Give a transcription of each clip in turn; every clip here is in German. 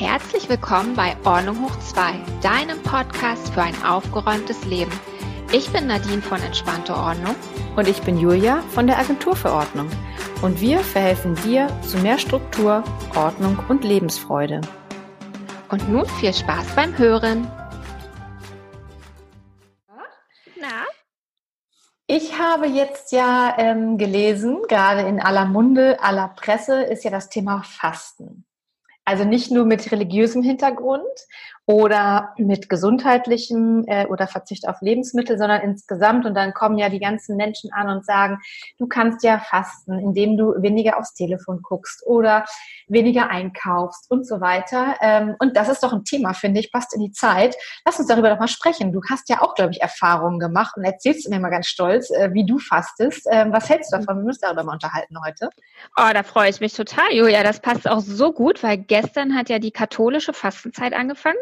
Herzlich willkommen bei Ordnung hoch 2, deinem Podcast für ein aufgeräumtes Leben. Ich bin Nadine von Entspannte Ordnung. Und ich bin Julia von der Agentur für Ordnung. Und wir verhelfen dir zu mehr Struktur, Ordnung und Lebensfreude. Und nun viel Spaß beim Hören. Na? Ich habe jetzt ja ähm, gelesen, gerade in aller Munde, aller Presse, ist ja das Thema Fasten. Also nicht nur mit religiösem Hintergrund oder mit gesundheitlichem äh, oder Verzicht auf Lebensmittel, sondern insgesamt. Und dann kommen ja die ganzen Menschen an und sagen, du kannst ja fasten, indem du weniger aufs Telefon guckst oder weniger einkaufst und so weiter. Ähm, und das ist doch ein Thema, finde ich, passt in die Zeit. Lass uns darüber doch mal sprechen. Du hast ja auch, glaube ich, Erfahrungen gemacht und erzählst mir mal ganz stolz, äh, wie du fastest. Ähm, was hältst du davon? Wir müssen darüber mal unterhalten heute. Oh, da freue ich mich total, Julia. Das passt auch so gut, weil gestern hat ja die katholische Fastenzeit angefangen.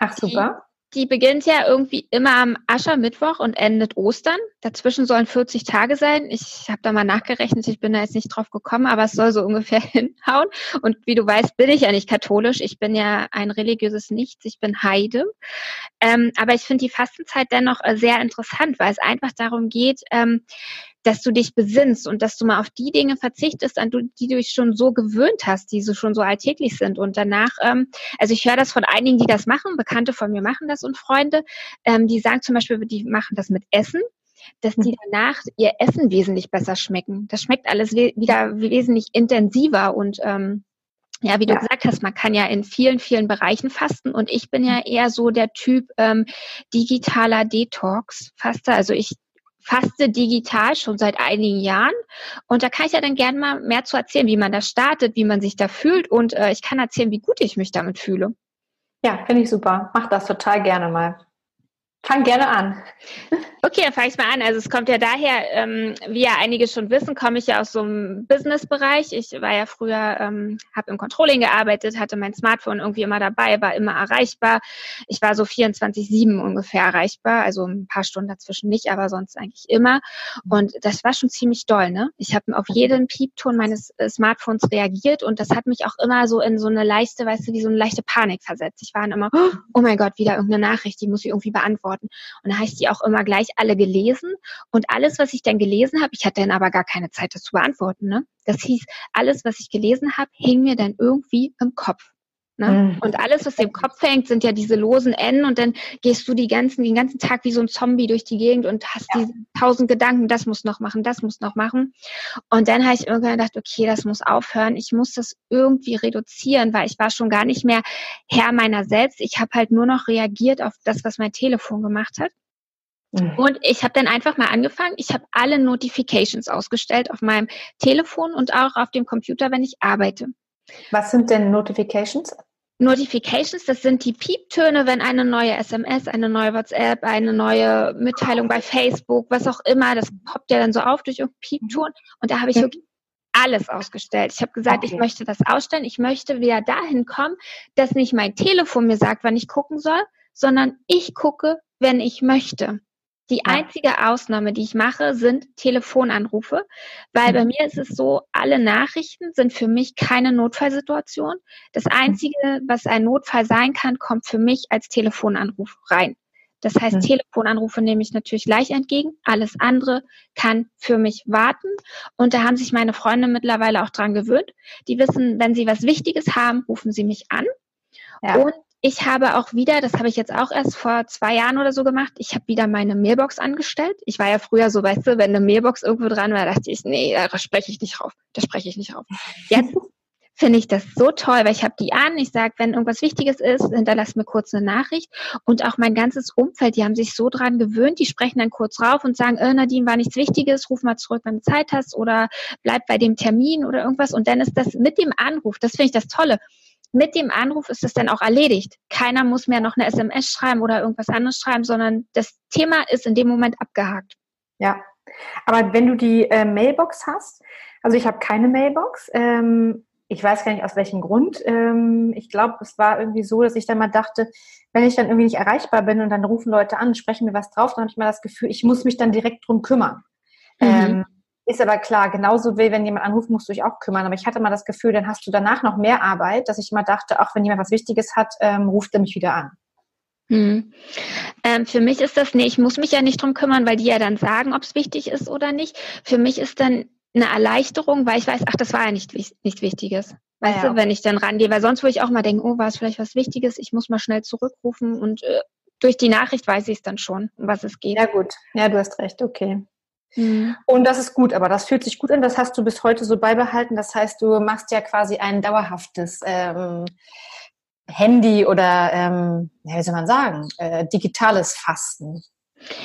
Ach super. Die, die beginnt ja irgendwie immer am Aschermittwoch und endet Ostern. Dazwischen sollen 40 Tage sein. Ich habe da mal nachgerechnet, ich bin da jetzt nicht drauf gekommen, aber es soll so ungefähr hinhauen. Und wie du weißt, bin ich ja nicht katholisch. Ich bin ja ein religiöses Nichts. Ich bin Heide. Ähm, aber ich finde die Fastenzeit dennoch äh, sehr interessant, weil es einfach darum geht, ähm, dass du dich besinnst und dass du mal auf die Dinge verzichtest, an die du dich schon so gewöhnt hast, die so schon so alltäglich sind. Und danach, ähm, also ich höre das von einigen, die das machen, Bekannte von mir machen das und Freunde, ähm, die sagen zum Beispiel, die machen das mit Essen dass die danach ihr Essen wesentlich besser schmecken. Das schmeckt alles we wieder wesentlich intensiver und ähm, ja, wie du ja. gesagt hast, man kann ja in vielen, vielen Bereichen fasten und ich bin ja eher so der Typ ähm, digitaler Detox-Faster. Also ich faste digital schon seit einigen Jahren. Und da kann ich ja dann gerne mal mehr zu erzählen, wie man da startet, wie man sich da fühlt. Und äh, ich kann erzählen, wie gut ich mich damit fühle. Ja, finde ich super. Mach das total gerne mal. Fang gerne an. Okay, dann fange ich mal an. Also es kommt ja daher, ähm, wie ja einige schon wissen, komme ich ja aus so einem Business-Bereich. Ich war ja früher, ähm, habe im Controlling gearbeitet, hatte mein Smartphone irgendwie immer dabei, war immer erreichbar. Ich war so 24-7 ungefähr erreichbar, also ein paar Stunden dazwischen nicht, aber sonst eigentlich immer. Und das war schon ziemlich doll, ne? Ich habe auf jeden Piepton meines äh, Smartphones reagiert und das hat mich auch immer so in so eine leichte, weißt du, wie so eine leichte Panik versetzt. Ich war dann immer, oh mein Gott, wieder irgendeine Nachricht, die muss ich irgendwie beantworten. Und da ich die auch immer gleich alle gelesen. Und alles, was ich dann gelesen habe, ich hatte dann aber gar keine Zeit, das zu beantworten. Ne? Das hieß, alles, was ich gelesen habe, hing mir dann irgendwie im Kopf. Ne? Mhm. Und alles, was dir im Kopf hängt, sind ja diese losen Enden und dann gehst du die ganzen, den ganzen Tag wie so ein Zombie durch die Gegend und hast ja. diese tausend Gedanken, das muss noch machen, das muss noch machen. Und dann habe ich irgendwann gedacht, okay, das muss aufhören. Ich muss das irgendwie reduzieren, weil ich war schon gar nicht mehr Herr meiner selbst. Ich habe halt nur noch reagiert auf das, was mein Telefon gemacht hat. Mhm. Und ich habe dann einfach mal angefangen. Ich habe alle Notifications ausgestellt auf meinem Telefon und auch auf dem Computer, wenn ich arbeite. Was sind denn Notifications? Notifications, das sind die Pieptöne, wenn eine neue SMS, eine neue WhatsApp, eine neue Mitteilung bei Facebook, was auch immer, das poppt ja dann so auf durch irgendeinen Piepton. Und da habe ich mhm. wirklich alles ausgestellt. Ich habe gesagt, okay. ich möchte das ausstellen. Ich möchte wieder dahin kommen, dass nicht mein Telefon mir sagt, wann ich gucken soll, sondern ich gucke, wenn ich möchte. Die einzige Ausnahme, die ich mache, sind Telefonanrufe, weil bei mhm. mir ist es so, alle Nachrichten sind für mich keine Notfallsituation. Das mhm. Einzige, was ein Notfall sein kann, kommt für mich als Telefonanruf rein. Das heißt, mhm. Telefonanrufe nehme ich natürlich gleich entgegen. Alles andere kann für mich warten. Und da haben sich meine Freunde mittlerweile auch dran gewöhnt. Die wissen, wenn sie was Wichtiges haben, rufen sie mich an. Ja. Und ich habe auch wieder, das habe ich jetzt auch erst vor zwei Jahren oder so gemacht, ich habe wieder meine Mailbox angestellt. Ich war ja früher so, weißt du, wenn eine Mailbox irgendwo dran war, dachte ich, nee, da spreche ich nicht drauf. Da spreche ich nicht drauf. Jetzt finde ich das so toll, weil ich habe die an. Ich sage, wenn irgendwas Wichtiges ist, hinterlass mir kurz eine Nachricht. Und auch mein ganzes Umfeld, die haben sich so dran gewöhnt, die sprechen dann kurz rauf und sagen, äh, Nadine, war nichts Wichtiges, ruf mal zurück, wenn du Zeit hast oder bleib bei dem Termin oder irgendwas. Und dann ist das mit dem Anruf, das finde ich das Tolle mit dem Anruf ist es dann auch erledigt. Keiner muss mehr noch eine SMS schreiben oder irgendwas anderes schreiben, sondern das Thema ist in dem Moment abgehakt. Ja, aber wenn du die äh, Mailbox hast, also ich habe keine Mailbox, ähm, ich weiß gar nicht aus welchem Grund. Ähm, ich glaube, es war irgendwie so, dass ich dann mal dachte, wenn ich dann irgendwie nicht erreichbar bin und dann rufen Leute an, sprechen mir was drauf, dann habe ich mal das Gefühl, ich muss mich dann direkt drum kümmern. Mhm. Ähm, Ist aber klar, genauso wie wenn jemand anruft, musst du dich auch kümmern. Aber ich hatte mal das Gefühl, dann hast du danach noch mehr Arbeit, dass ich immer dachte, auch wenn jemand was Wichtiges hat, ähm, ruft er mich wieder an. Hm. Ähm, für mich ist das, nee, ich muss mich ja nicht drum kümmern, weil die ja dann sagen, ob es wichtig ist oder nicht. Für mich ist dann eine Erleichterung, weil ich weiß, ach, das war ja nicht, nicht Wichtiges. Weißt ja. du, wenn ich dann rangehe, weil sonst würde ich auch mal denken, oh, war es vielleicht was Wichtiges, ich muss mal schnell zurückrufen und äh, durch die Nachricht weiß ich es dann schon, um was es geht. Ja, gut. Ja, du hast recht, okay. Mhm. Und das ist gut, aber das fühlt sich gut an, das hast du bis heute so beibehalten. Das heißt, du machst ja quasi ein dauerhaftes ähm, Handy oder, ähm, wie soll man sagen, äh, digitales Fasten.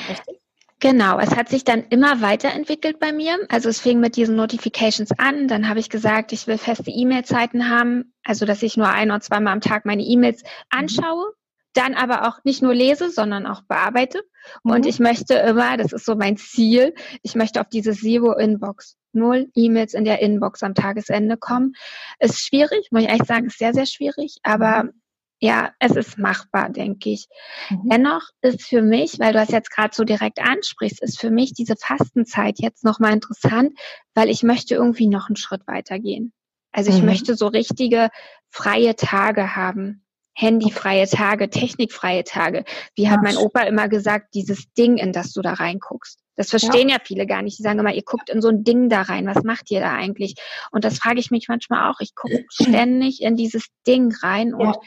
Richtig? Genau, es hat sich dann immer weiterentwickelt bei mir. Also es fing mit diesen Notifications an. Dann habe ich gesagt, ich will feste E-Mail-Zeiten haben, also dass ich nur ein oder zweimal am Tag meine E-Mails mhm. anschaue dann aber auch nicht nur lese, sondern auch bearbeite. Mhm. Und ich möchte immer, das ist so mein Ziel, ich möchte auf diese Zero Inbox, null E-Mails in der Inbox am Tagesende kommen. Ist schwierig, muss ich echt sagen, ist sehr, sehr schwierig, aber mhm. ja, es ist machbar, denke ich. Mhm. Dennoch ist für mich, weil du das jetzt gerade so direkt ansprichst, ist für mich diese Fastenzeit jetzt nochmal interessant, weil ich möchte irgendwie noch einen Schritt weitergehen. Also ich mhm. möchte so richtige freie Tage haben. Handyfreie Tage, technikfreie Tage. Wie hat mein Opa immer gesagt, dieses Ding, in das du da reinguckst. Das verstehen ja. ja viele gar nicht. Die sagen immer, ihr guckt in so ein Ding da rein. Was macht ihr da eigentlich? Und das frage ich mich manchmal auch. Ich gucke ständig in dieses Ding rein und ja.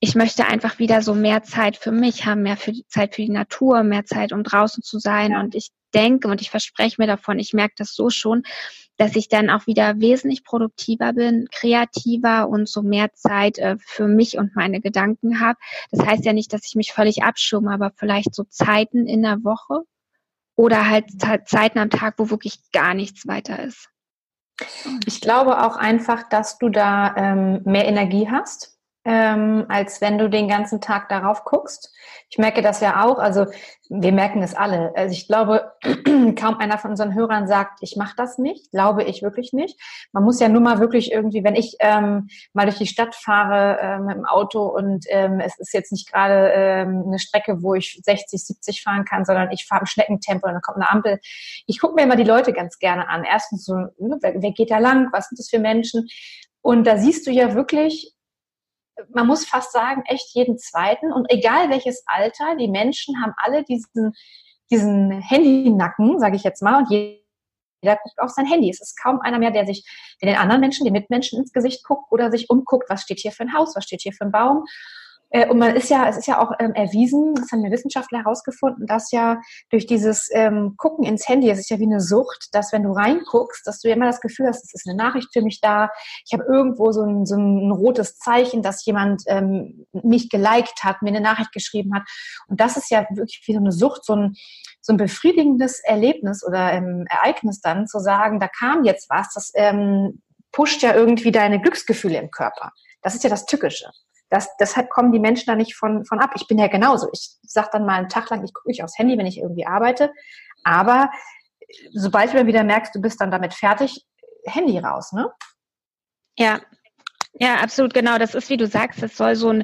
Ich möchte einfach wieder so mehr Zeit für mich haben, mehr für die Zeit für die Natur, mehr Zeit, um draußen zu sein. Ja. Und ich denke und ich verspreche mir davon, ich merke das so schon, dass ich dann auch wieder wesentlich produktiver bin, kreativer und so mehr Zeit äh, für mich und meine Gedanken habe. Das heißt ja nicht, dass ich mich völlig abschumme, aber vielleicht so Zeiten in der Woche oder halt Zeiten am Tag, wo wirklich gar nichts weiter ist. Ich glaube auch einfach, dass du da ähm, mehr Energie hast ähm, als wenn du den ganzen Tag darauf guckst. Ich merke das ja auch, also wir merken es alle. Also ich glaube, kaum einer von unseren Hörern sagt, ich mache das nicht, glaube ich wirklich nicht. Man muss ja nur mal wirklich irgendwie, wenn ich ähm, mal durch die Stadt fahre ähm, dem Auto und ähm, es ist jetzt nicht gerade ähm, eine Strecke, wo ich 60, 70 fahren kann, sondern ich fahre im Schneckentempo und dann kommt eine Ampel. Ich gucke mir immer die Leute ganz gerne an. Erstens so, ne, wer, wer geht da lang? Was sind das für Menschen? Und da siehst du ja wirklich, man muss fast sagen, echt jeden zweiten. Und egal welches Alter, die Menschen haben alle diesen, diesen Handynacken, sage ich jetzt mal, und jeder guckt auf sein Handy. Es ist kaum einer mehr, der sich den anderen Menschen, den Mitmenschen ins Gesicht guckt oder sich umguckt, was steht hier für ein Haus, was steht hier für ein Baum. Äh, und man ist ja, es ist ja auch ähm, erwiesen, das haben ja Wissenschaftler herausgefunden, dass ja durch dieses ähm, Gucken ins Handy, es ist ja wie eine Sucht, dass wenn du reinguckst, dass du ja immer das Gefühl hast, es ist eine Nachricht für mich da, ich habe irgendwo so ein, so ein rotes Zeichen, dass jemand ähm, mich geliked hat, mir eine Nachricht geschrieben hat. Und das ist ja wirklich wie so eine Sucht, so ein, so ein befriedigendes Erlebnis oder ähm, Ereignis dann, zu sagen, da kam jetzt was, das ähm, pusht ja irgendwie deine Glücksgefühle im Körper. Das ist ja das Tückische. Das, deshalb kommen die Menschen da nicht von, von ab. Ich bin ja genauso. Ich sage dann mal einen Tag lang, ich gucke nicht aufs Handy, wenn ich irgendwie arbeite. Aber sobald du dann wieder merkst, du bist dann damit fertig, Handy raus, ne? Ja, ja, absolut, genau. Das ist, wie du sagst, das soll so ein,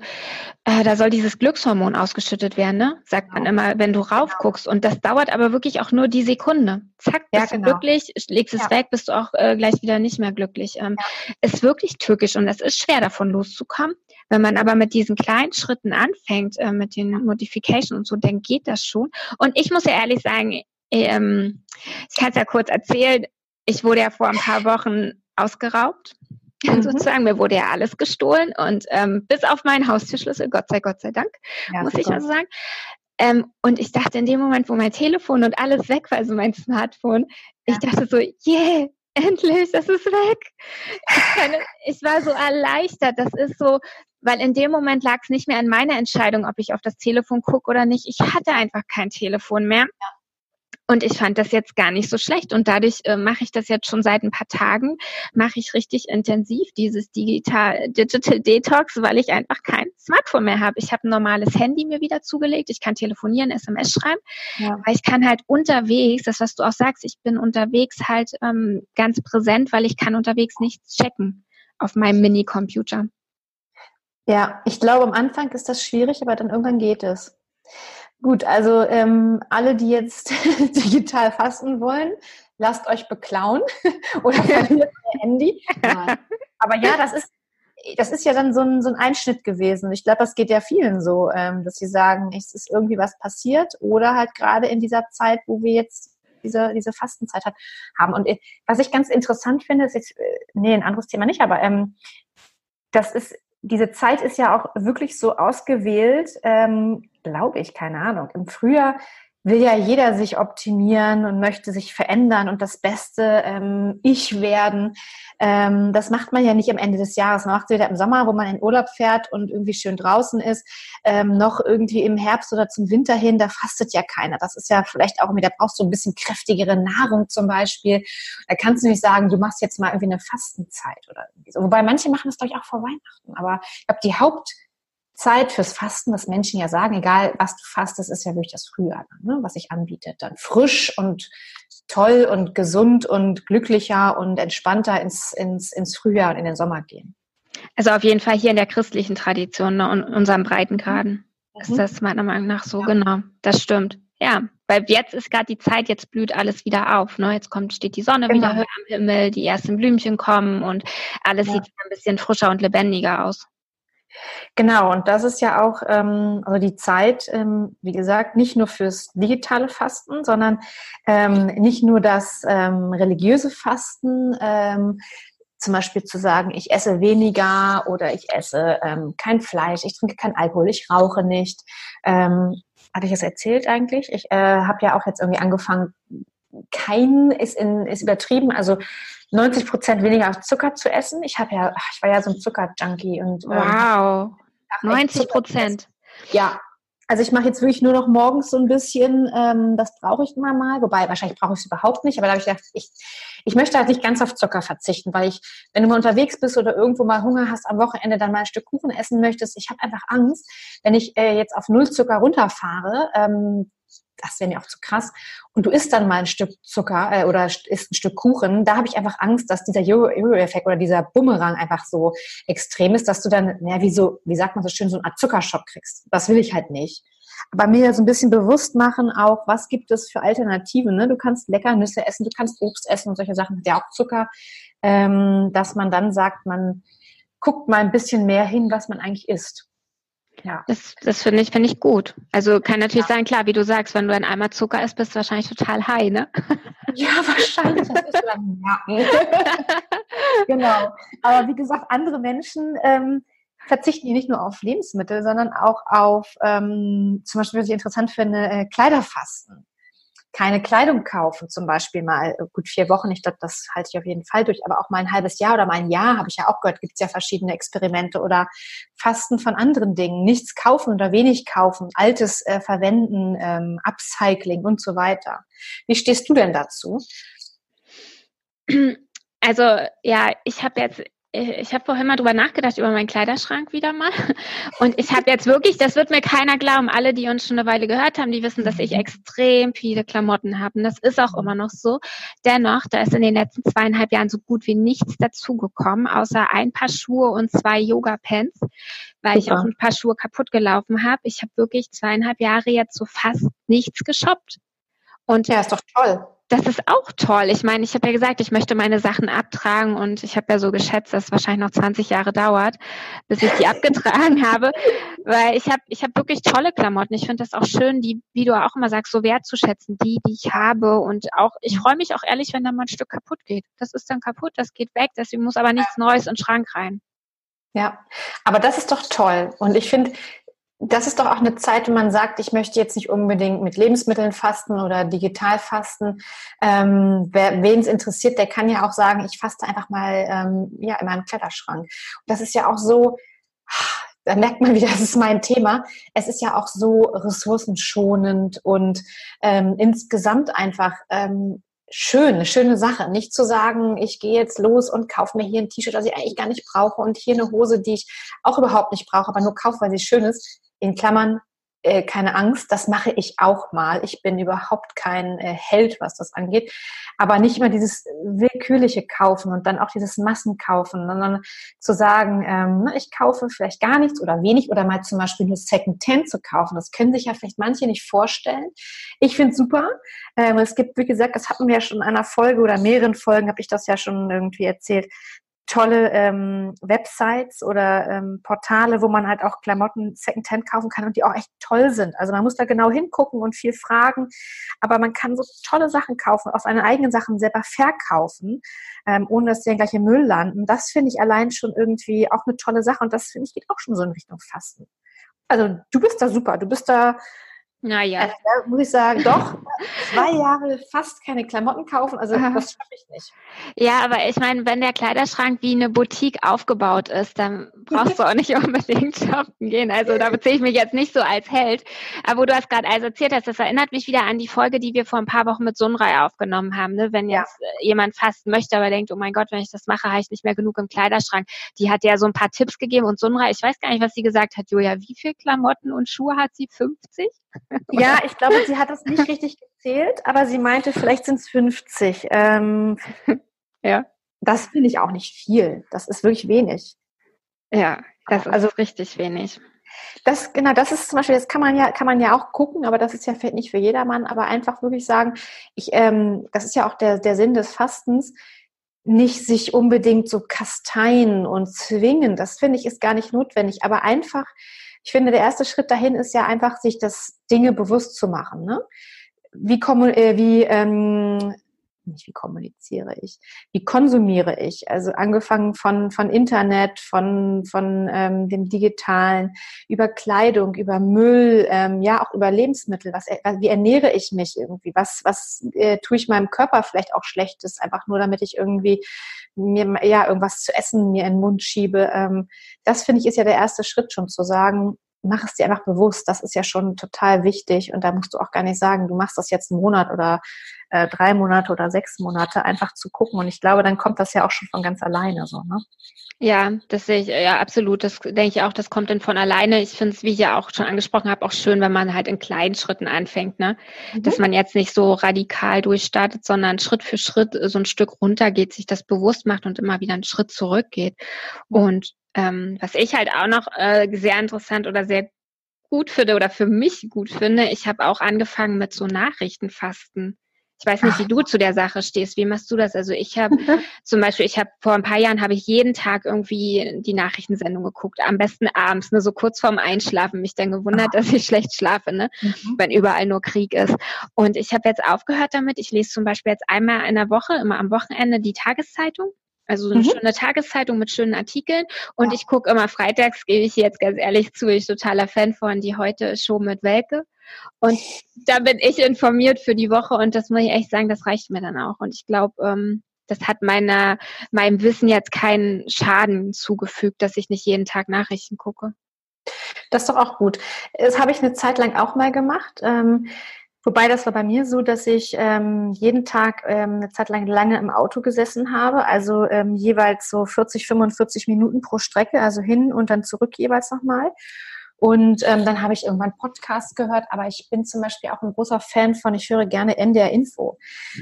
äh, da soll dieses Glückshormon ausgeschüttet werden, ne? Sagt man genau. immer, wenn du raufguckst. Und das dauert aber wirklich auch nur die Sekunde. Zack, bist ja, genau. du glücklich, legst es ja. weg, bist du auch äh, gleich wieder nicht mehr glücklich. Ähm, ja. Ist wirklich tückisch und es ist schwer, davon loszukommen. Wenn man aber mit diesen kleinen Schritten anfängt, äh, mit den Modifications und so, dann geht das schon. Und ich muss ja ehrlich sagen, ähm, ich kann es ja kurz erzählen, ich wurde ja vor ein paar Wochen ausgeraubt. Mhm. Sozusagen, mir wurde ja alles gestohlen und ähm, bis auf meinen Haustürschlüssel, Gott sei Gott sei Dank, ja, muss ich also sagen. Ähm, und ich dachte in dem Moment, wo mein Telefon und alles weg war, also mein Smartphone, ja. ich dachte so, yeah, endlich, das ist weg. Ich, kann, ich war so erleichtert. Das ist so, weil in dem Moment lag es nicht mehr an meiner Entscheidung, ob ich auf das Telefon gucke oder nicht. Ich hatte einfach kein Telefon mehr. Und ich fand das jetzt gar nicht so schlecht. Und dadurch äh, mache ich das jetzt schon seit ein paar Tagen, mache ich richtig intensiv dieses Digital, Digital Detox, weil ich einfach kein Smartphone mehr habe. Ich habe ein normales Handy mir wieder zugelegt. Ich kann telefonieren, SMS schreiben. Ja. Aber ich kann halt unterwegs, das was du auch sagst, ich bin unterwegs halt ähm, ganz präsent, weil ich kann unterwegs nichts checken auf meinem Mini-Computer. Ja, ich glaube, am Anfang ist das schwierig, aber dann irgendwann geht es. Gut, also ähm, alle, die jetzt digital fasten wollen, lasst euch beklauen oder verliert euer Handy. Aber ja, das ist, das ist ja dann so ein, so ein Einschnitt gewesen. Ich glaube, das geht ja vielen so, ähm, dass sie sagen, es ist irgendwie was passiert oder halt gerade in dieser Zeit, wo wir jetzt diese, diese Fastenzeit hat, haben. Und was ich ganz interessant finde, ist jetzt, äh, nee, ein anderes Thema nicht, aber ähm, das ist, diese Zeit ist ja auch wirklich so ausgewählt, ähm, glaube ich, keine Ahnung. Im Frühjahr will ja jeder sich optimieren und möchte sich verändern und das beste ähm, Ich werden. Ähm, das macht man ja nicht am Ende des Jahres. Man macht es weder im Sommer, wo man in Urlaub fährt und irgendwie schön draußen ist, ähm, noch irgendwie im Herbst oder zum Winter hin. Da fastet ja keiner. Das ist ja vielleicht auch irgendwie, da brauchst du ein bisschen kräftigere Nahrung zum Beispiel. Da kannst du nicht sagen, du machst jetzt mal irgendwie eine Fastenzeit oder irgendwie so. Wobei manche machen das, glaube ich, auch vor Weihnachten. Aber ich glaube, die Haupt Zeit fürs Fasten, was Menschen ja sagen, egal was du fastest, ist ja wirklich das Frühjahr, ne, was sich anbietet. Dann frisch und toll und gesund und glücklicher und entspannter ins, ins, ins Frühjahr und in den Sommer gehen. Also auf jeden Fall hier in der christlichen Tradition ne, und unserem Breitengraden mhm. ist das meiner Meinung nach so, ja. genau. Das stimmt. Ja, weil jetzt ist gerade die Zeit, jetzt blüht alles wieder auf. Ne? Jetzt kommt, steht die Sonne genau. wieder höher am Himmel, die ersten Blümchen kommen und alles ja. sieht ein bisschen frischer und lebendiger aus. Genau, und das ist ja auch ähm, also die Zeit, ähm, wie gesagt, nicht nur fürs digitale Fasten, sondern ähm, nicht nur das ähm, religiöse Fasten, ähm, zum Beispiel zu sagen, ich esse weniger oder ich esse ähm, kein Fleisch, ich trinke kein Alkohol, ich rauche nicht. Ähm, hatte ich das erzählt eigentlich? Ich äh, habe ja auch jetzt irgendwie angefangen, kein ist, in, ist übertrieben, also 90 Prozent weniger Zucker zu essen. Ich habe ja, ich war ja so ein Zuckerjunkie und ähm, wow, ähm, 90 Prozent. Ja, also ich mache jetzt wirklich nur noch morgens so ein bisschen, ähm, das brauche ich immer mal, wobei wahrscheinlich brauche ich es überhaupt nicht, aber da habe ich gedacht, ich, ich möchte halt nicht ganz auf Zucker verzichten, weil ich, wenn du mal unterwegs bist oder irgendwo mal Hunger hast, am Wochenende dann mal ein Stück Kuchen essen möchtest, ich habe einfach Angst, wenn ich äh, jetzt auf Null Zucker runterfahre, ähm, das wäre mir auch zu krass. Und du isst dann mal ein Stück Zucker äh, oder isst ein Stück Kuchen, da habe ich einfach Angst, dass dieser Jojo-Effekt oder dieser Bumerang einfach so extrem ist, dass du dann, naja, wie so, wie sagt man so schön, so eine Art Zuckerschock kriegst. Das will ich halt nicht. Aber mir so ein bisschen bewusst machen auch, was gibt es für Alternativen. Ne? Du kannst lecker Nüsse essen, du kannst Obst essen und solche Sachen, ja auch Zucker, ähm, dass man dann sagt, man guckt mal ein bisschen mehr hin, was man eigentlich isst. Ja. Das, das finde ich, finde ich gut. Also kann natürlich ja. sein, klar, wie du sagst, wenn du ein Eimer Zucker isst, bist du wahrscheinlich total high, ne? Ja, wahrscheinlich. Das ist dann merken. genau. Aber wie gesagt, andere Menschen ähm, verzichten hier nicht nur auf Lebensmittel, sondern auch auf, ähm, zum Beispiel, was ich interessant finde, äh, Kleiderfasten keine Kleidung kaufen, zum Beispiel mal äh, gut vier Wochen, ich glaube, das halte ich auf jeden Fall durch, aber auch mal ein halbes Jahr oder mal ein Jahr, habe ich ja auch gehört, gibt es ja verschiedene Experimente oder Fasten von anderen Dingen, nichts kaufen oder wenig kaufen, Altes äh, verwenden, ähm, Upcycling und so weiter. Wie stehst du denn dazu? Also ja, ich habe jetzt ich habe vorhin mal drüber nachgedacht, über meinen Kleiderschrank wieder mal. Und ich habe jetzt wirklich, das wird mir keiner glauben, alle, die uns schon eine Weile gehört haben, die wissen, dass ich mhm. extrem viele Klamotten habe. Und das ist auch immer noch so. Dennoch, da ist in den letzten zweieinhalb Jahren so gut wie nichts dazugekommen, außer ein paar Schuhe und zwei Yoga-Pants, weil Super. ich auch ein paar Schuhe kaputt gelaufen habe. Ich habe wirklich zweieinhalb Jahre jetzt so fast nichts geshoppt. Und ja, ist doch toll das ist auch toll. Ich meine, ich habe ja gesagt, ich möchte meine Sachen abtragen und ich habe ja so geschätzt, dass es wahrscheinlich noch 20 Jahre dauert, bis ich die abgetragen habe, weil ich habe ich habe wirklich tolle Klamotten. Ich finde das auch schön, die, wie du auch immer sagst, so wertzuschätzen, die, die ich habe und auch ich freue mich auch ehrlich, wenn da mal ein Stück kaputt geht. Das ist dann kaputt, das geht weg, deswegen muss aber nichts Neues in den Schrank rein. Ja, aber das ist doch toll. Und ich finde, das ist doch auch eine Zeit, wenn man sagt, ich möchte jetzt nicht unbedingt mit Lebensmitteln fasten oder digital fasten. Ähm, wen es interessiert, der kann ja auch sagen, ich faste einfach mal ähm, ja, in meinem Kleiderschrank. Und das ist ja auch so, da merkt man wieder, das ist mein Thema. Es ist ja auch so ressourcenschonend und ähm, insgesamt einfach ähm, schön, eine schöne Sache. Nicht zu sagen, ich gehe jetzt los und kaufe mir hier ein T-Shirt, das ich eigentlich gar nicht brauche und hier eine Hose, die ich auch überhaupt nicht brauche, aber nur kaufe, weil sie schön ist in Klammern äh, keine Angst, das mache ich auch mal. Ich bin überhaupt kein äh, Held, was das angeht. Aber nicht immer dieses willkürliche Kaufen und dann auch dieses Massenkaufen, sondern zu sagen, ähm, ich kaufe vielleicht gar nichts oder wenig oder mal zum Beispiel nur Second-Hand zu kaufen. Das können sich ja vielleicht manche nicht vorstellen. Ich finde es super. Ähm, es gibt, wie gesagt, das hatten wir ja schon in einer Folge oder mehreren Folgen, habe ich das ja schon irgendwie erzählt, tolle ähm, Websites oder ähm, Portale, wo man halt auch Klamotten Secondhand kaufen kann und die auch echt toll sind. Also man muss da genau hingucken und viel fragen, aber man kann so tolle Sachen kaufen, auch seine eigenen Sachen selber verkaufen, ähm, ohne dass die dann gleich im Müll landen. Das finde ich allein schon irgendwie auch eine tolle Sache und das finde ich geht auch schon so in Richtung Fasten. Also du bist da super, du bist da naja. Also, da muss ich sagen, doch, zwei Jahre fast keine Klamotten kaufen, also Aha. das schaffe ich nicht. Ja, aber ich meine, wenn der Kleiderschrank wie eine Boutique aufgebaut ist, dann brauchst du auch nicht unbedingt shoppen gehen. Also da beziehe ich mich jetzt nicht so als Held. Aber wo du das gerade also erzählt hast, das erinnert mich wieder an die Folge, die wir vor ein paar Wochen mit Sunrei aufgenommen haben. Ne? Wenn jetzt ja. jemand fasten möchte, aber denkt, oh mein Gott, wenn ich das mache, habe ich nicht mehr genug im Kleiderschrank. Die hat ja so ein paar Tipps gegeben und Sunrei, ich weiß gar nicht, was sie gesagt hat, Julia, wie viel Klamotten und Schuhe hat sie? 50? Ja, ich glaube, sie hat das nicht richtig gezählt, aber sie meinte, vielleicht sind es 50. Ähm, ja. Das finde ich auch nicht viel. Das ist wirklich wenig. Ja, das ist also richtig wenig. Das, genau, das ist zum Beispiel, das kann man ja, kann man ja auch gucken, aber das ist ja vielleicht nicht für jedermann, aber einfach wirklich sagen, ich, ähm, das ist ja auch der, der Sinn des Fastens, nicht sich unbedingt so kasteien und zwingen. Das finde ich ist gar nicht notwendig, aber einfach ich finde, der erste Schritt dahin ist ja einfach, sich das Dinge bewusst zu machen. Ne? Wie, äh, wie ähm, nicht wie kommuniziere ich, wie konsumiere ich? Also angefangen von, von Internet, von, von ähm, dem Digitalen, über Kleidung, über Müll, ähm, ja auch über Lebensmittel. Was, wie ernähre ich mich irgendwie? Was, was äh, tue ich meinem Körper vielleicht auch Schlechtes, einfach nur damit ich irgendwie mir ja irgendwas zu essen mir in den Mund schiebe. Ähm, das finde ich ist ja der erste Schritt schon zu sagen, mach es dir einfach bewusst. Das ist ja schon total wichtig und da musst du auch gar nicht sagen, du machst das jetzt einen Monat oder äh, drei Monate oder sechs Monate, einfach zu gucken. Und ich glaube, dann kommt das ja auch schon von ganz alleine so, ne? Ja, das sehe ich, ja, absolut. Das denke ich auch, das kommt dann von alleine. Ich finde es, wie ich ja auch schon angesprochen habe, auch schön, wenn man halt in kleinen Schritten anfängt, ne? Mhm. Dass man jetzt nicht so radikal durchstartet, sondern Schritt für Schritt so ein Stück runtergeht, sich das bewusst macht und immer wieder einen Schritt zurückgeht. Mhm. Und ähm, was ich halt auch noch äh, sehr interessant oder sehr gut finde oder für mich gut finde, ich habe auch angefangen mit so Nachrichtenfasten. Ich weiß nicht, wie du zu der Sache stehst. Wie machst du das? Also ich habe zum Beispiel, ich habe vor ein paar Jahren habe ich jeden Tag irgendwie die Nachrichtensendung geguckt, am besten abends, ne, so kurz vorm Einschlafen, mich dann gewundert, dass ich schlecht schlafe, ne, mhm. wenn überall nur Krieg ist. Und ich habe jetzt aufgehört damit. Ich lese zum Beispiel jetzt einmal in der Woche, immer am Wochenende die Tageszeitung also so eine mhm. schöne Tageszeitung mit schönen Artikeln. Und ja. ich gucke immer freitags, gebe ich jetzt ganz ehrlich zu, ich totaler Fan von die heute Show mit Welke. Und da bin ich informiert für die Woche und das muss ich echt sagen, das reicht mir dann auch. Und ich glaube, ähm, das hat meiner, meinem Wissen jetzt keinen Schaden zugefügt, dass ich nicht jeden Tag Nachrichten gucke. Das ist doch auch gut. Das habe ich eine Zeit lang auch mal gemacht. Ähm, Wobei das war bei mir so, dass ich ähm, jeden Tag ähm, eine Zeit lang lange im Auto gesessen habe, also ähm, jeweils so 40, 45 Minuten pro Strecke, also hin und dann zurück jeweils nochmal. Und ähm, dann habe ich irgendwann Podcast gehört, aber ich bin zum Beispiel auch ein großer Fan von, ich höre gerne NDR Info,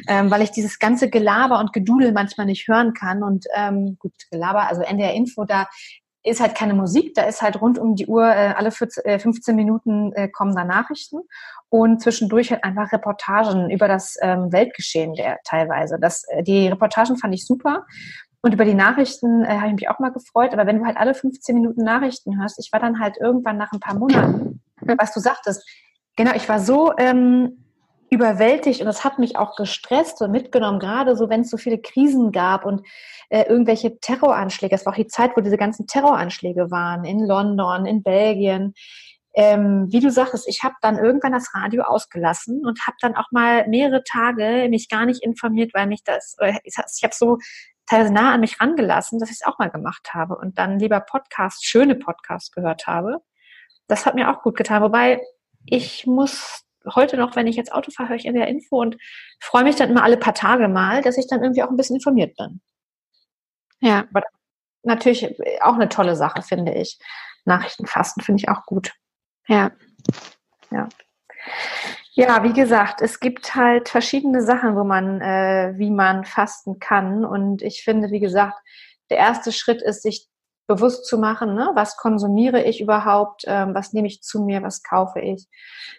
ähm, weil ich dieses ganze Gelaber und Gedudel manchmal nicht hören kann. Und ähm, gut, Gelaber, also NDR Info, da ist halt keine Musik, da ist halt rund um die Uhr, äh, alle 14, äh, 15 Minuten äh, kommen da Nachrichten und zwischendurch halt einfach Reportagen über das ähm, Weltgeschehen der teilweise. Das, äh, die Reportagen fand ich super. Und über die Nachrichten äh, habe ich mich auch mal gefreut. Aber wenn du halt alle 15 Minuten Nachrichten hörst, ich war dann halt irgendwann nach ein paar Monaten, was du sagtest, genau, ich war so ähm, überwältigt und das hat mich auch gestresst und mitgenommen, gerade so, wenn es so viele Krisen gab und äh, irgendwelche Terroranschläge. Es war auch die Zeit, wo diese ganzen Terroranschläge waren, in London, in Belgien. Ähm, wie du sagtest, ich habe dann irgendwann das Radio ausgelassen und habe dann auch mal mehrere Tage mich gar nicht informiert, weil mich das, ich habe so teilweise nah an mich rangelassen, dass ich es auch mal gemacht habe und dann lieber Podcasts, schöne Podcasts gehört habe. Das hat mir auch gut getan. Wobei ich muss heute noch, wenn ich jetzt Auto fahre, höre ich in der Info und freue mich dann immer alle paar Tage mal, dass ich dann irgendwie auch ein bisschen informiert bin. Ja. Aber natürlich auch eine tolle Sache, finde ich. Nachrichtenfasten finde ich auch gut. Ja. ja. Ja, wie gesagt, es gibt halt verschiedene Sachen, wo man, äh, wie man fasten kann. Und ich finde, wie gesagt, der erste Schritt ist, sich bewusst zu machen, ne? was konsumiere ich überhaupt, ähm, was nehme ich zu mir, was kaufe ich.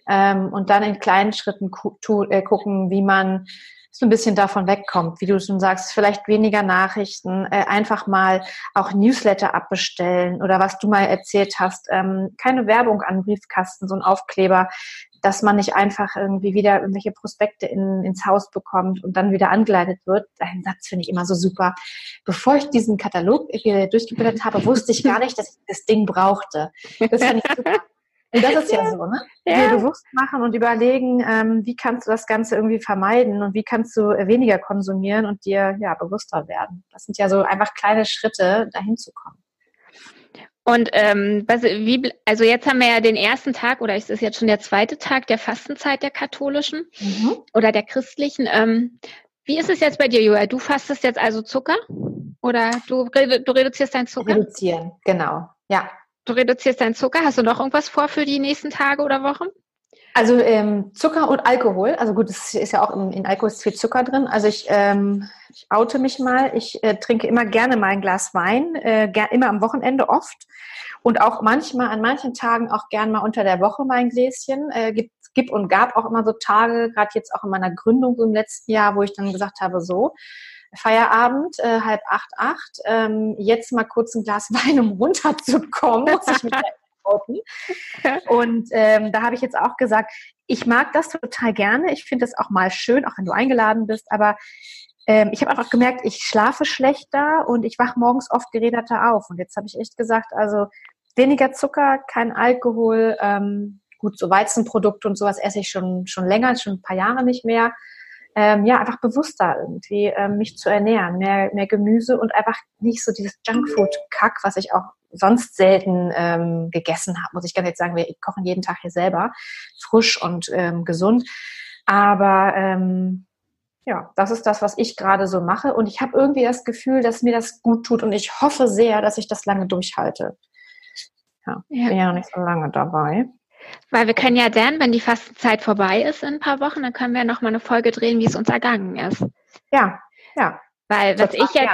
Ähm, und dann in kleinen Schritten gu äh, gucken, wie man so ein bisschen davon wegkommt, wie du schon sagst, vielleicht weniger Nachrichten, äh, einfach mal auch Newsletter abbestellen oder was du mal erzählt hast, ähm, keine Werbung an Briefkasten, so ein Aufkleber, dass man nicht einfach irgendwie wieder irgendwelche Prospekte in, ins Haus bekommt und dann wieder angeleitet wird. Ein Satz finde ich immer so super. Bevor ich diesen Katalog durchgeblättert habe, wusste ich gar nicht, dass ich das Ding brauchte. Das fand ich super. Und das ist ja so, ne? Ja. Dir bewusst machen und überlegen, ähm, wie kannst du das Ganze irgendwie vermeiden und wie kannst du weniger konsumieren und dir ja bewusster werden. Das sind ja so einfach kleine Schritte, dahin zu kommen. Und ähm, wie, also jetzt haben wir ja den ersten Tag oder ist es jetzt schon der zweite Tag der Fastenzeit der katholischen mhm. oder der christlichen. Ähm, wie ist es jetzt bei dir, Joel? Du fastest jetzt also Zucker oder du, du reduzierst deinen Zucker? Reduzieren, genau. Ja. Du reduzierst deinen Zucker. Hast du noch irgendwas vor für die nächsten Tage oder Wochen? Also ähm, Zucker und Alkohol. Also gut, es ist ja auch in, in Alkohol ist viel Zucker drin. Also ich, ähm, ich oute mich mal. Ich äh, trinke immer gerne mal ein Glas Wein, äh, immer am Wochenende oft und auch manchmal an manchen Tagen auch gern mal unter der Woche mein Gläschen. Äh, gibt, gibt und gab auch immer so Tage, gerade jetzt auch in meiner Gründung im letzten Jahr, wo ich dann gesagt habe, so Feierabend, äh, halb acht, acht, ähm, jetzt mal kurz ein Glas Wein, um runterzukommen, muss ich mit. Und ähm, da habe ich jetzt auch gesagt, ich mag das total gerne. Ich finde es auch mal schön, auch wenn du eingeladen bist. Aber ähm, ich habe einfach gemerkt, ich schlafe schlechter und ich wache morgens oft geräderter auf. Und jetzt habe ich echt gesagt, also weniger Zucker, kein Alkohol, ähm, gut, so Weizenprodukte und sowas esse ich schon, schon länger, schon ein paar Jahre nicht mehr. Ähm, ja, einfach bewusster irgendwie ähm, mich zu ernähren, mehr, mehr Gemüse und einfach nicht so dieses Junkfood-Kack, was ich auch sonst selten ähm, gegessen habe, muss ich ganz jetzt sagen. Wir kochen jeden Tag hier selber, frisch und ähm, gesund. Aber ähm, ja, das ist das, was ich gerade so mache. Und ich habe irgendwie das Gefühl, dass mir das gut tut. Und ich hoffe sehr, dass ich das lange durchhalte. Ja, ja. bin ja noch nicht so lange dabei. Weil wir können ja dann, wenn die Fastenzeit vorbei ist in ein paar Wochen, dann können wir noch mal eine Folge drehen, wie es uns ergangen ist. Ja, ja. Weil was ich jetzt,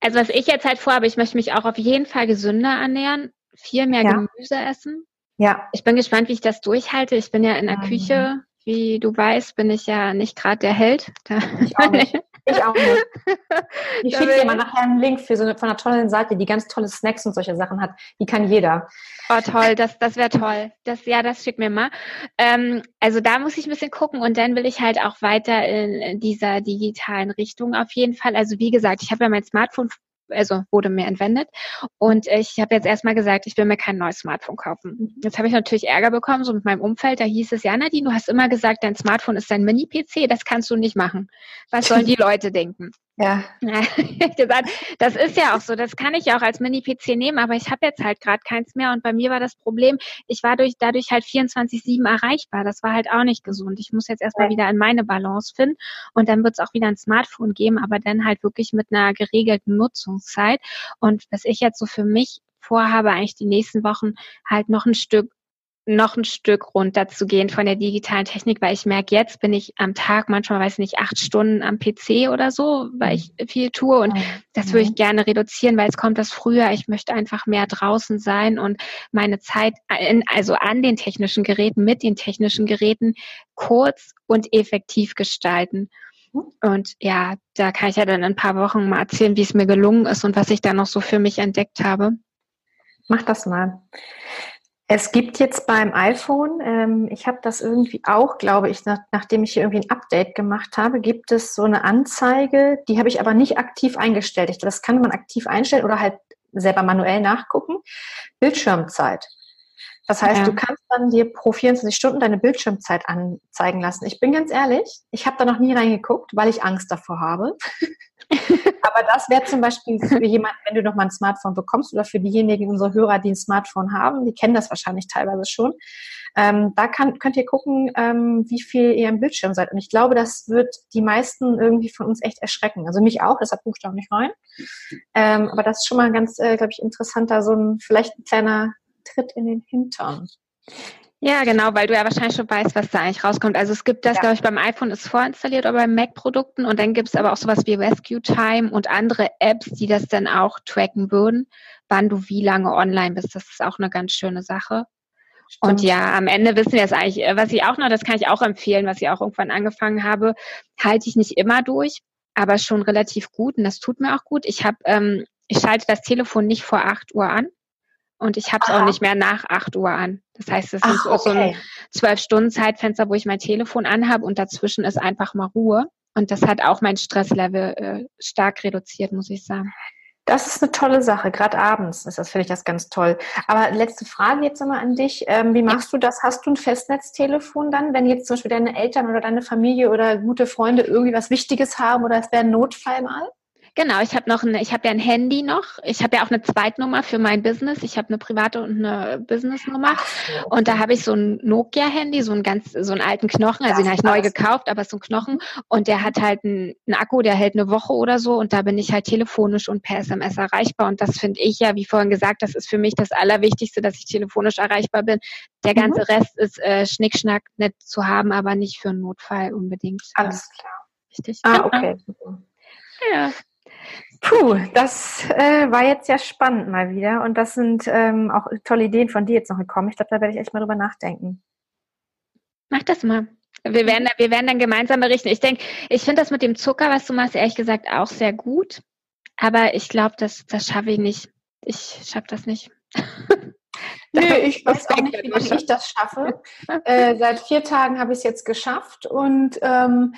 also was ich jetzt halt vorhabe, ich möchte mich auch auf jeden Fall gesünder ernähren, viel mehr ja. Gemüse essen. Ja. Ich bin gespannt, wie ich das durchhalte. Ich bin ja in der mhm. Küche, wie du weißt, bin ich ja nicht gerade der Held. Da ich auch nicht. Ich auch nicht. Ich schicke dir mal nachher einen Link für so eine, von einer tollen Seite, die ganz tolle Snacks und solche Sachen hat. Die kann jeder. Oh, toll, das, das wäre toll. Das, ja, das schick mir mal. Ähm, also da muss ich ein bisschen gucken und dann will ich halt auch weiter in dieser digitalen Richtung auf jeden Fall. Also wie gesagt, ich habe ja mein Smartphone also wurde mir entwendet. Und ich habe jetzt erstmal gesagt, ich will mir kein neues Smartphone kaufen. Mhm. Jetzt habe ich natürlich Ärger bekommen, so mit meinem Umfeld. Da hieß es, ja, Nadine, du hast immer gesagt, dein Smartphone ist dein Mini-PC, das kannst du nicht machen. Was sollen die Leute denken? Ja. gesagt, das ist ja auch so, das kann ich ja auch als Mini-PC nehmen, aber ich habe jetzt halt gerade keins mehr und bei mir war das Problem, ich war durch, dadurch halt 24-7 erreichbar. Das war halt auch nicht gesund. Ich muss jetzt erstmal wieder in meine Balance finden und dann wird es auch wieder ein Smartphone geben, aber dann halt wirklich mit einer geregelten Nutzungszeit. Und was ich jetzt so für mich vorhabe, eigentlich die nächsten Wochen halt noch ein Stück noch ein Stück runterzugehen von der digitalen Technik, weil ich merke, jetzt bin ich am Tag manchmal, weiß nicht, acht Stunden am PC oder so, weil ich viel tue und das würde ich gerne reduzieren, weil es kommt das früher. Ich möchte einfach mehr draußen sein und meine Zeit, in, also an den technischen Geräten, mit den technischen Geräten kurz und effektiv gestalten. Und ja, da kann ich ja dann in ein paar Wochen mal erzählen, wie es mir gelungen ist und was ich da noch so für mich entdeckt habe. Mach das mal. Es gibt jetzt beim iPhone, ähm, ich habe das irgendwie auch, glaube ich, nach, nachdem ich hier irgendwie ein Update gemacht habe, gibt es so eine Anzeige, die habe ich aber nicht aktiv eingestellt. Ich, das kann man aktiv einstellen oder halt selber manuell nachgucken. Bildschirmzeit. Das heißt, ja. du kannst dann dir pro 24 Stunden deine Bildschirmzeit anzeigen lassen. Ich bin ganz ehrlich, ich habe da noch nie reingeguckt, weil ich Angst davor habe. Aber das wäre zum Beispiel für jemanden, wenn du noch mal ein Smartphone bekommst oder für diejenigen unsere Hörer, die ein Smartphone haben, die kennen das wahrscheinlich teilweise schon. Ähm, da kann, könnt ihr gucken, ähm, wie viel ihr im Bildschirm seid. Und ich glaube, das wird die meisten irgendwie von uns echt erschrecken. Also mich auch, deshalb ich da auch nicht rein. Ähm, aber das ist schon mal ein ganz, äh, glaube ich, interessanter, so ein vielleicht ein kleiner Tritt in den Hintern. Ja, genau, weil du ja wahrscheinlich schon weißt, was da eigentlich rauskommt. Also es gibt das, ja. glaube ich, beim iPhone ist vorinstalliert oder bei Mac-Produkten und dann gibt es aber auch sowas wie Rescue Time und andere Apps, die das dann auch tracken würden, wann du wie lange online bist. Das ist auch eine ganz schöne Sache. Stimmt. Und ja, am Ende wissen wir es eigentlich, äh, was ich auch noch, das kann ich auch empfehlen, was ich auch irgendwann angefangen habe, halte ich nicht immer durch, aber schon relativ gut und das tut mir auch gut. Ich habe, ähm, ich schalte das Telefon nicht vor 8 Uhr an und ich habe es auch nicht mehr nach 8 Uhr an. Das heißt, es ist okay. so ein zwölf Stunden Zeitfenster, wo ich mein Telefon anhabe und dazwischen ist einfach mal Ruhe. Und das hat auch mein Stresslevel äh, stark reduziert, muss ich sagen. Das ist eine tolle Sache, gerade abends ist das, finde ich das ganz toll. Aber letzte Frage jetzt nochmal an dich. Ähm, wie machst du das? Hast du ein Festnetztelefon dann, wenn jetzt zum Beispiel deine Eltern oder deine Familie oder gute Freunde irgendwie was Wichtiges haben oder es wäre ein Notfall mal? Genau, ich habe noch eine, ich habe ja ein Handy noch. Ich habe ja auch eine Zweitnummer für mein Business. Ich habe eine private und eine Businessnummer. Und da habe ich so ein Nokia-Handy, so einen ganz, so einen alten Knochen. Also das den habe ich neu gekauft, aber so ein Knochen. Und der hat halt einen, einen, Akku, der hält eine Woche oder so. Und da bin ich halt telefonisch und per SMS erreichbar. Und das finde ich ja, wie vorhin gesagt, das ist für mich das Allerwichtigste, dass ich telefonisch erreichbar bin. Der mhm. ganze mhm. Rest ist äh, Schnickschnack nett zu haben, aber nicht für einen Notfall unbedingt. Alles klar. Richtig. Ah, genau. okay. Ja. Puh, das äh, war jetzt ja spannend mal wieder. Und das sind ähm, auch tolle Ideen von dir jetzt noch gekommen. Ich glaube, da werde ich echt mal drüber nachdenken. Mach das mal. Wir werden, wir werden dann gemeinsam berichten. Ich denke, ich finde das mit dem Zucker, was du machst, ehrlich gesagt auch sehr gut. Aber ich glaube, das, das schaffe ich nicht. Ich schaffe das nicht. Nö, ich weiß auch nicht, wie ich das schaffe. Äh, seit vier Tagen habe ich es jetzt geschafft und ähm,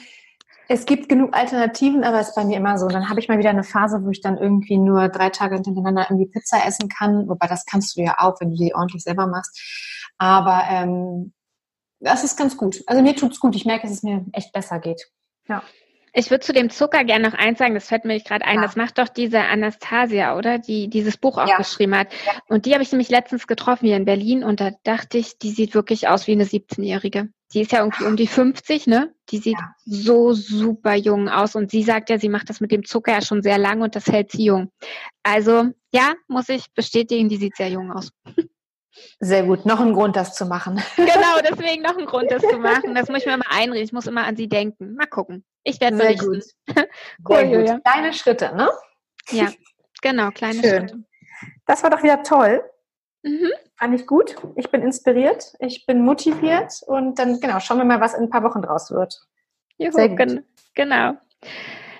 es gibt genug Alternativen, aber es ist bei mir immer so. Dann habe ich mal wieder eine Phase, wo ich dann irgendwie nur drei Tage hintereinander irgendwie Pizza essen kann. Wobei das kannst du ja auch, wenn du die ordentlich selber machst. Aber ähm, das ist ganz gut. Also mir tut's gut. Ich merke, dass es mir echt besser geht. Ja. Ich würde zu dem Zucker gerne noch eins sagen, das fällt mir gerade ein, ja. das macht doch diese Anastasia, oder? Die dieses Buch auch ja. geschrieben hat. Ja. Und die habe ich nämlich letztens getroffen hier in Berlin und da dachte ich, die sieht wirklich aus wie eine 17-Jährige. Die ist ja irgendwie um die 50, ne? Die sieht so super jung aus und sie sagt ja, sie macht das mit dem Zucker ja schon sehr lang und das hält sie jung. Also, ja, muss ich bestätigen, die sieht sehr jung aus. Sehr gut. Noch ein Grund, das zu machen. Genau, deswegen noch ein Grund, das zu machen. Das muss ich mir mal einreden. Ich muss immer an sie denken. Mal gucken. Ich werde Sehr gut. cool, Sehr Julia. gut. Kleine Schritte, ne? Ja, genau, kleine Schön. Schritte. Das war doch wieder toll. Mhm. Fand ich gut. Ich bin inspiriert. Ich bin motiviert. Und dann, genau, schauen wir mal, was in ein paar Wochen draus wird. Juhu, Sehr gut. genau.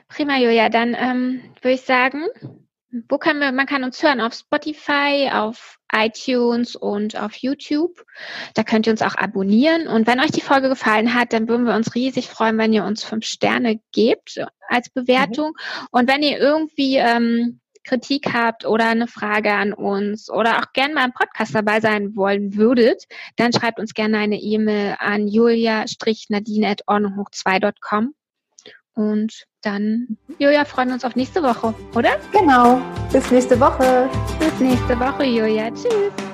Prima, Julia. Dann ähm, würde ich sagen, wo kann man, man kann uns hören? Auf Spotify, auf iTunes und auf YouTube. Da könnt ihr uns auch abonnieren. Und wenn euch die Folge gefallen hat, dann würden wir uns riesig freuen, wenn ihr uns fünf Sterne gebt als Bewertung. Mhm. Und wenn ihr irgendwie ähm, Kritik habt oder eine Frage an uns oder auch gerne mal im Podcast dabei sein wollen würdet, dann schreibt uns gerne eine E-Mail an julia-nadine.ordnunghoch2.com. Und dann, Julia, freuen wir uns auf nächste Woche, oder? Genau. Bis nächste Woche. Bis nächste Woche, Julia. Tschüss.